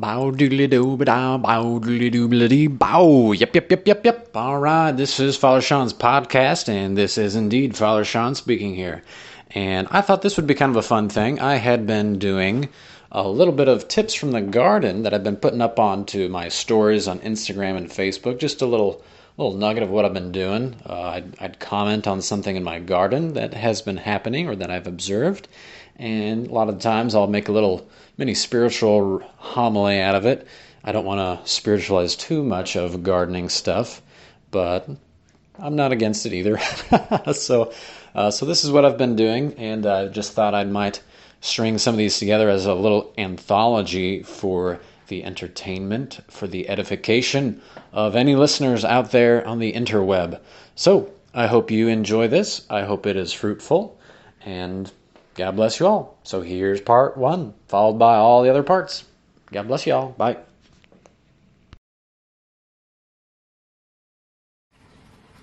Bow doodly doo ba bow doodly doo bow. Yep, yep, yep, yep, yep. All right, this is Father Sean's podcast, and this is indeed Father Sean speaking here. And I thought this would be kind of a fun thing. I had been doing a little bit of tips from the garden that I've been putting up onto my stories on Instagram and Facebook. Just a little little nugget of what I've been doing. Uh, I'd, I'd comment on something in my garden that has been happening or that I've observed, and a lot of times I'll make a little mini spiritual homily out of it. I don't want to spiritualize too much of gardening stuff, but I'm not against it either. so, uh, so this is what I've been doing, and I just thought I might string some of these together as a little anthology for the entertainment, for the edification of any listeners out there on the interweb. So, I hope you enjoy this. I hope it is fruitful, and God bless you all. So here's part one, followed by all the other parts. God bless you all. Bye.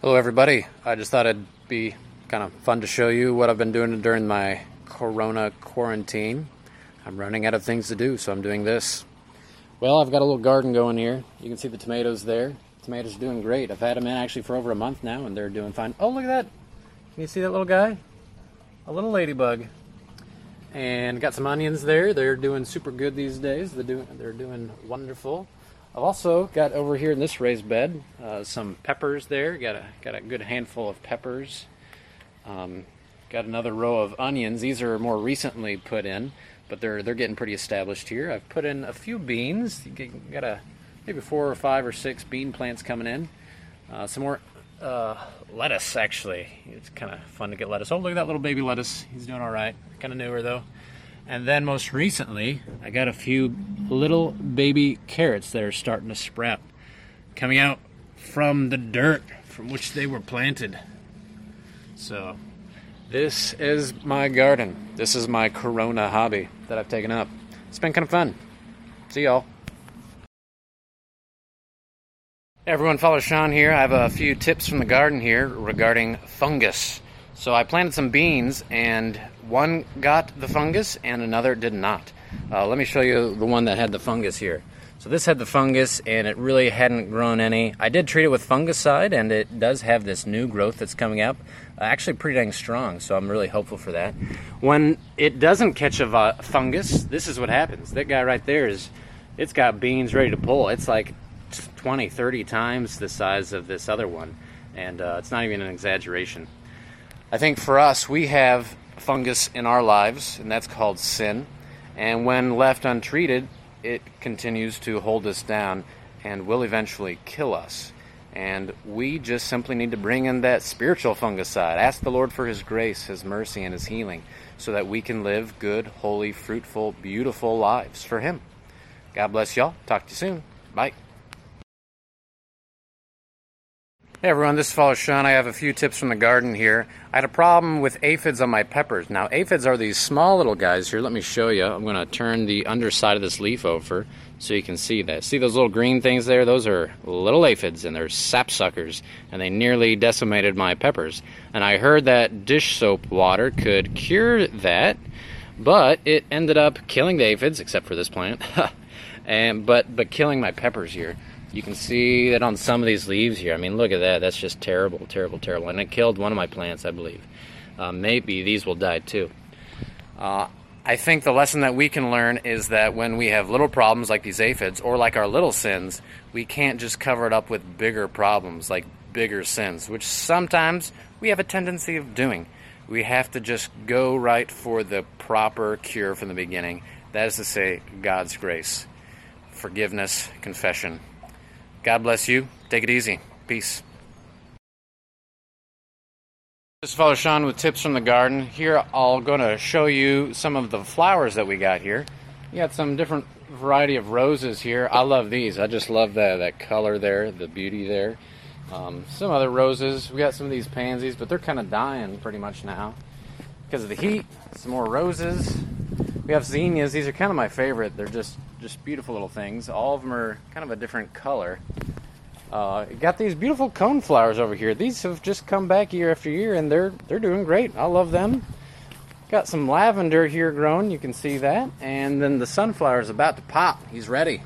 Hello, everybody. I just thought it'd be kind of fun to show you what I've been doing during my corona quarantine. I'm running out of things to do, so I'm doing this. Well, I've got a little garden going here. You can see the tomatoes there. Tomatoes are doing great. I've had them in actually for over a month now, and they're doing fine. Oh, look at that. Can you see that little guy? A little ladybug. And got some onions there. They're doing super good these days. They're doing, they're doing wonderful. I've also got over here in this raised bed uh, some peppers there. Got a, got a good handful of peppers. Um, got another row of onions. These are more recently put in, but they're they're getting pretty established here. I've put in a few beans. You got a maybe four or five or six bean plants coming in. Uh, some more uh, lettuce, actually. It's kind of fun to get lettuce. Oh, look at that little baby lettuce. He's doing all right. Kind of newer, though. And then most recently, I got a few little baby carrots that are starting to sprout, coming out from the dirt from which they were planted. So, this is my garden. This is my corona hobby that I've taken up. It's been kind of fun. See y'all. Everyone, Father Sean here. I have a few tips from the garden here regarding fungus. So I planted some beans, and one got the fungus, and another did not. Uh, let me show you the one that had the fungus here. So this had the fungus, and it really hadn't grown any. I did treat it with fungicide, and it does have this new growth that's coming up. Uh, actually, pretty dang strong, so I'm really hopeful for that. When it doesn't catch a fungus, this is what happens. That guy right there is, it's got beans ready to pull. It's like 20, 30 times the size of this other one, and uh, it's not even an exaggeration. I think for us, we have fungus in our lives, and that's called sin. And when left untreated, it continues to hold us down and will eventually kill us. And we just simply need to bring in that spiritual fungicide. Ask the Lord for His grace, His mercy, and His healing so that we can live good, holy, fruitful, beautiful lives for Him. God bless y'all. Talk to you soon. Bye. Hey everyone, this is Father Sean. I have a few tips from the garden here. I had a problem with aphids on my peppers. Now, aphids are these small little guys here. Let me show you. I'm going to turn the underside of this leaf over so you can see that. See those little green things there? Those are little aphids and they're sapsuckers and they nearly decimated my peppers. And I heard that dish soap water could cure that, but it ended up killing the aphids, except for this plant, and but but killing my peppers here. You can see that on some of these leaves here. I mean, look at that. That's just terrible, terrible, terrible. And it killed one of my plants, I believe. Uh, maybe these will die too. Uh, I think the lesson that we can learn is that when we have little problems like these aphids or like our little sins, we can't just cover it up with bigger problems like bigger sins, which sometimes we have a tendency of doing. We have to just go right for the proper cure from the beginning. That is to say, God's grace, forgiveness, confession. God bless you. Take it easy. Peace. This is Father Sean with tips from the garden. Here I'm going to show you some of the flowers that we got here. We got some different variety of roses here. I love these. I just love that, that color there, the beauty there. Um, some other roses. We got some of these pansies, but they're kind of dying pretty much now because of the heat. Some more roses. We have zinnias. These are kind of my favorite. They're just just beautiful little things. All of them are kind of a different color. Uh, got these beautiful cone flowers over here. These have just come back year after year, and they're they're doing great. I love them. Got some lavender here growing, you can see that. And then the sunflower is about to pop. He's ready.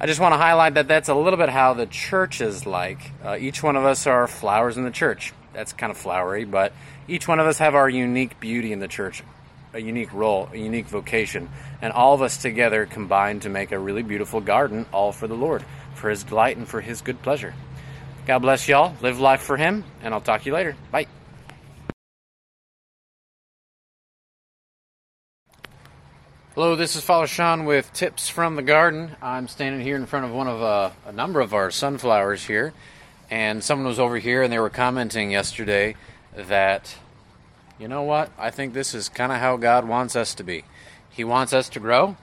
I just want to highlight that that's a little bit how the church is like. Uh, each one of us are flowers in the church. That's kind of flowery, but each one of us have our unique beauty in the church, a unique role, a unique vocation, and all of us together combine to make a really beautiful garden, all for the Lord, for His delight and for His good pleasure. God bless y'all. Live life for Him, and I'll talk to you later. Bye. Hello, this is Father Sean with Tips from the Garden. I'm standing here in front of one of uh, a number of our sunflowers here, and someone was over here and they were commenting yesterday that, you know what, I think this is kind of how God wants us to be. He wants us to grow,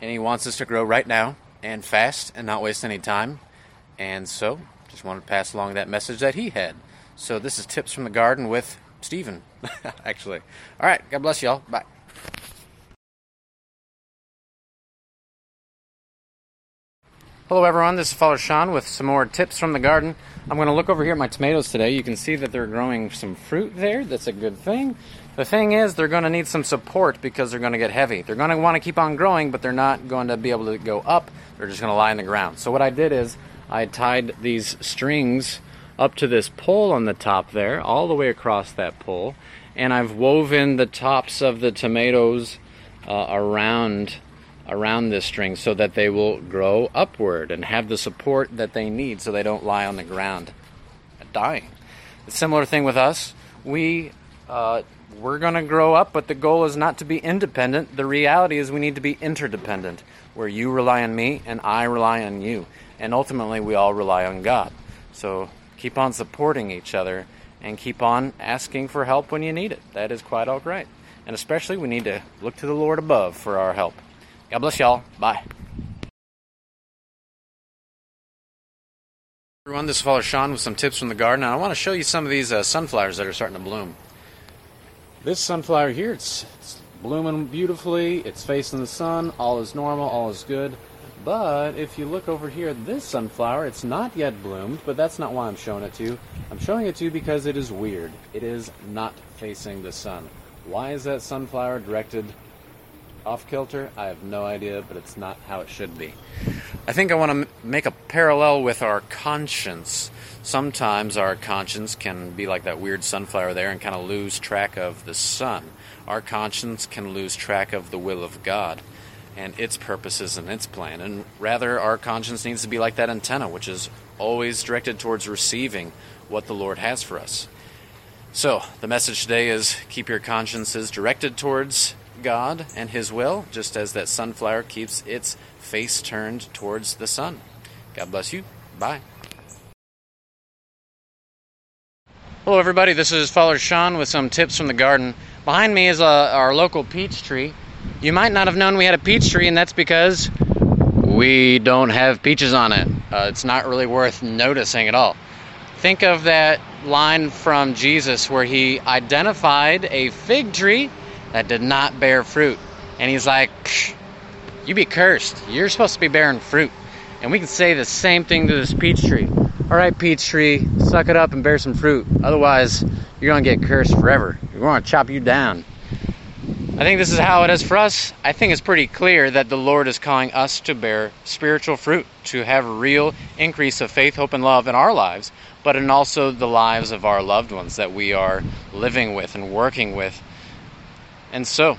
and He wants us to grow right now and fast and not waste any time. And so, just wanted to pass along that message that He had. So, this is Tips from the Garden with Stephen, actually. All right, God bless y'all. Bye. Hello everyone, this is Father Sean with some more tips from the garden. I'm going to look over here at my tomatoes today. You can see that they're growing some fruit there. That's a good thing. The thing is, they're going to need some support because they're going to get heavy. They're going to want to keep on growing, but they're not going to be able to go up. They're just going to lie in the ground. So what I did is I tied these strings up to this pole on the top there, all the way across that pole, and I've woven the tops of the tomatoes uh, around around this string so that they will grow upward and have the support that they need so they don't lie on the ground dying. A similar thing with us. We uh, we're going to grow up, but the goal is not to be independent. The reality is we need to be interdependent, where you rely on me and I rely on you, and ultimately we all rely on God. So keep on supporting each other and keep on asking for help when you need it. That is quite all right. And especially we need to look to the Lord above for our help. God bless y'all. Bye. Everyone, this is Father Sean with some tips from the garden. I want to show you some of these uh, sunflowers that are starting to bloom. This sunflower here, it's, it's blooming beautifully. It's facing the sun. All is normal. All is good. But if you look over here, at this sunflower, it's not yet bloomed, but that's not why I'm showing it to you. I'm showing it to you because it is weird. It is not facing the sun. Why is that sunflower directed off kilter? I have no idea, but it's not how it should be. I think I want to m- make a parallel with our conscience. Sometimes our conscience can be like that weird sunflower there and kind of lose track of the sun. Our conscience can lose track of the will of God and its purposes and its plan. And rather, our conscience needs to be like that antenna, which is always directed towards receiving what the Lord has for us. So, the message today is keep your consciences directed towards God and His will, just as that sunflower keeps its face turned towards the sun. God bless you. Bye. Hello, everybody. This is Father Sean with some tips from the garden. Behind me is uh, our local peach tree. You might not have known we had a peach tree, and that's because we don't have peaches on it. Uh, it's not really worth noticing at all. Think of that line from Jesus where he identified a fig tree that did not bear fruit. And he's like, You be cursed. You're supposed to be bearing fruit. And we can say the same thing to this peach tree. All right, peach tree, suck it up and bear some fruit. Otherwise, you're going to get cursed forever. We're going to chop you down. I think this is how it is for us. I think it's pretty clear that the Lord is calling us to bear spiritual fruit, to have real increase of faith, hope, and love in our lives, but in also the lives of our loved ones that we are living with and working with and so,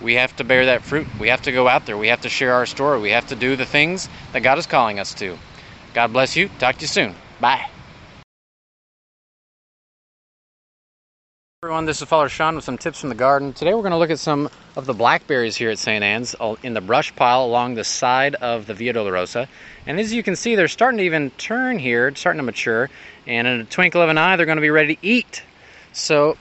we have to bear that fruit. We have to go out there. We have to share our story. We have to do the things that God is calling us to. God bless you. Talk to you soon. Bye. Everyone, this is Father Sean with some tips from the garden. Today we're going to look at some of the blackberries here at St. Anne's in the brush pile along the side of the Via Dolorosa. And as you can see, they're starting to even turn here, starting to mature. And in a twinkle of an eye, they're going to be ready to eat. So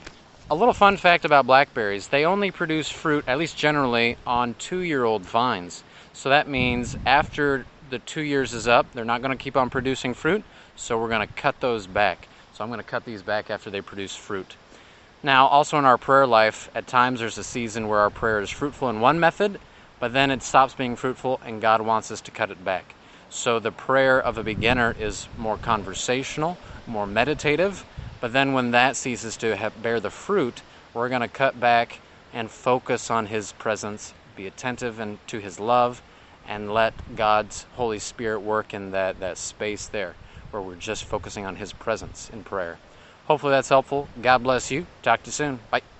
a little fun fact about blackberries they only produce fruit, at least generally, on two year old vines. So that means after the two years is up, they're not going to keep on producing fruit, so we're going to cut those back. So I'm going to cut these back after they produce fruit. Now, also in our prayer life, at times there's a season where our prayer is fruitful in one method, but then it stops being fruitful and God wants us to cut it back. So the prayer of a beginner is more conversational, more meditative, but then when that ceases to have, bear the fruit, we're going to cut back and focus on His presence, be attentive and to His love, and let God's Holy Spirit work in that, that space there where we're just focusing on His presence in prayer. Hopefully that's helpful. God bless you. Talk to you soon. Bye.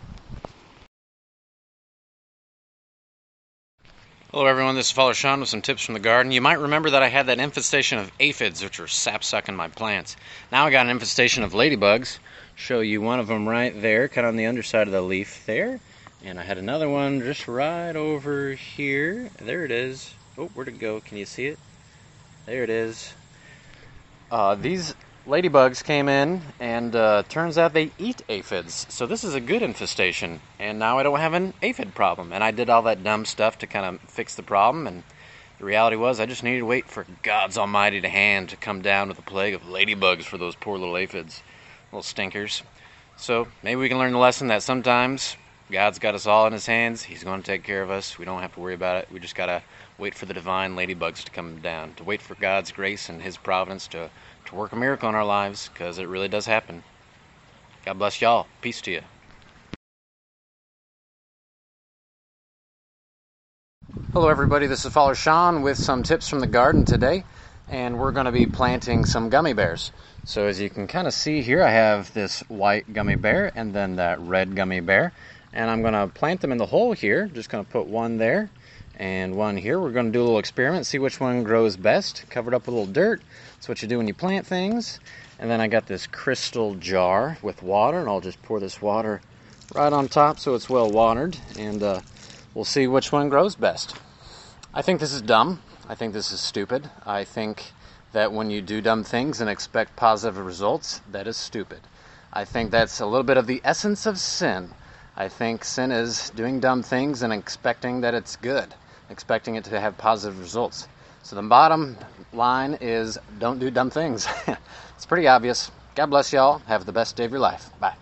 Hello, everyone. This is Father Sean with some tips from the garden. You might remember that I had that infestation of aphids, which were sap sucking my plants. Now I got an infestation of ladybugs. Show you one of them right there, kind of on the underside of the leaf there. And I had another one just right over here. There it is. Oh, where'd it go? Can you see it? There it is. Uh, these ladybugs came in, and uh, turns out they eat aphids. So this is a good infestation, and now I don't have an aphid problem. And I did all that dumb stuff to kind of fix the problem, and the reality was I just needed to wait for God's almighty hand to come down with a plague of ladybugs for those poor little aphids, little stinkers. So maybe we can learn the lesson that sometimes God's got us all in His hands. He's going to take care of us. We don't have to worry about it. We just got to wait for the divine ladybugs to come down, to wait for God's grace and His providence to to work a miracle in our lives because it really does happen. God bless y'all. Peace to you. Hello, everybody. This is Father Sean with some tips from the garden today, and we're going to be planting some gummy bears. So, as you can kind of see here, I have this white gummy bear and then that red gummy bear, and I'm going to plant them in the hole here. Just going to put one there and one here. We're going to do a little experiment, see which one grows best, covered up with a little dirt. That's what you do when you plant things. And then I got this crystal jar with water, and I'll just pour this water right on top so it's well watered, and uh, we'll see which one grows best. I think this is dumb. I think this is stupid. I think that when you do dumb things and expect positive results, that is stupid. I think that's a little bit of the essence of sin. I think sin is doing dumb things and expecting that it's good expecting it to have positive results. So the bottom line is don't do dumb things. it's pretty obvious. God bless y'all. Have the best day of your life. Bye.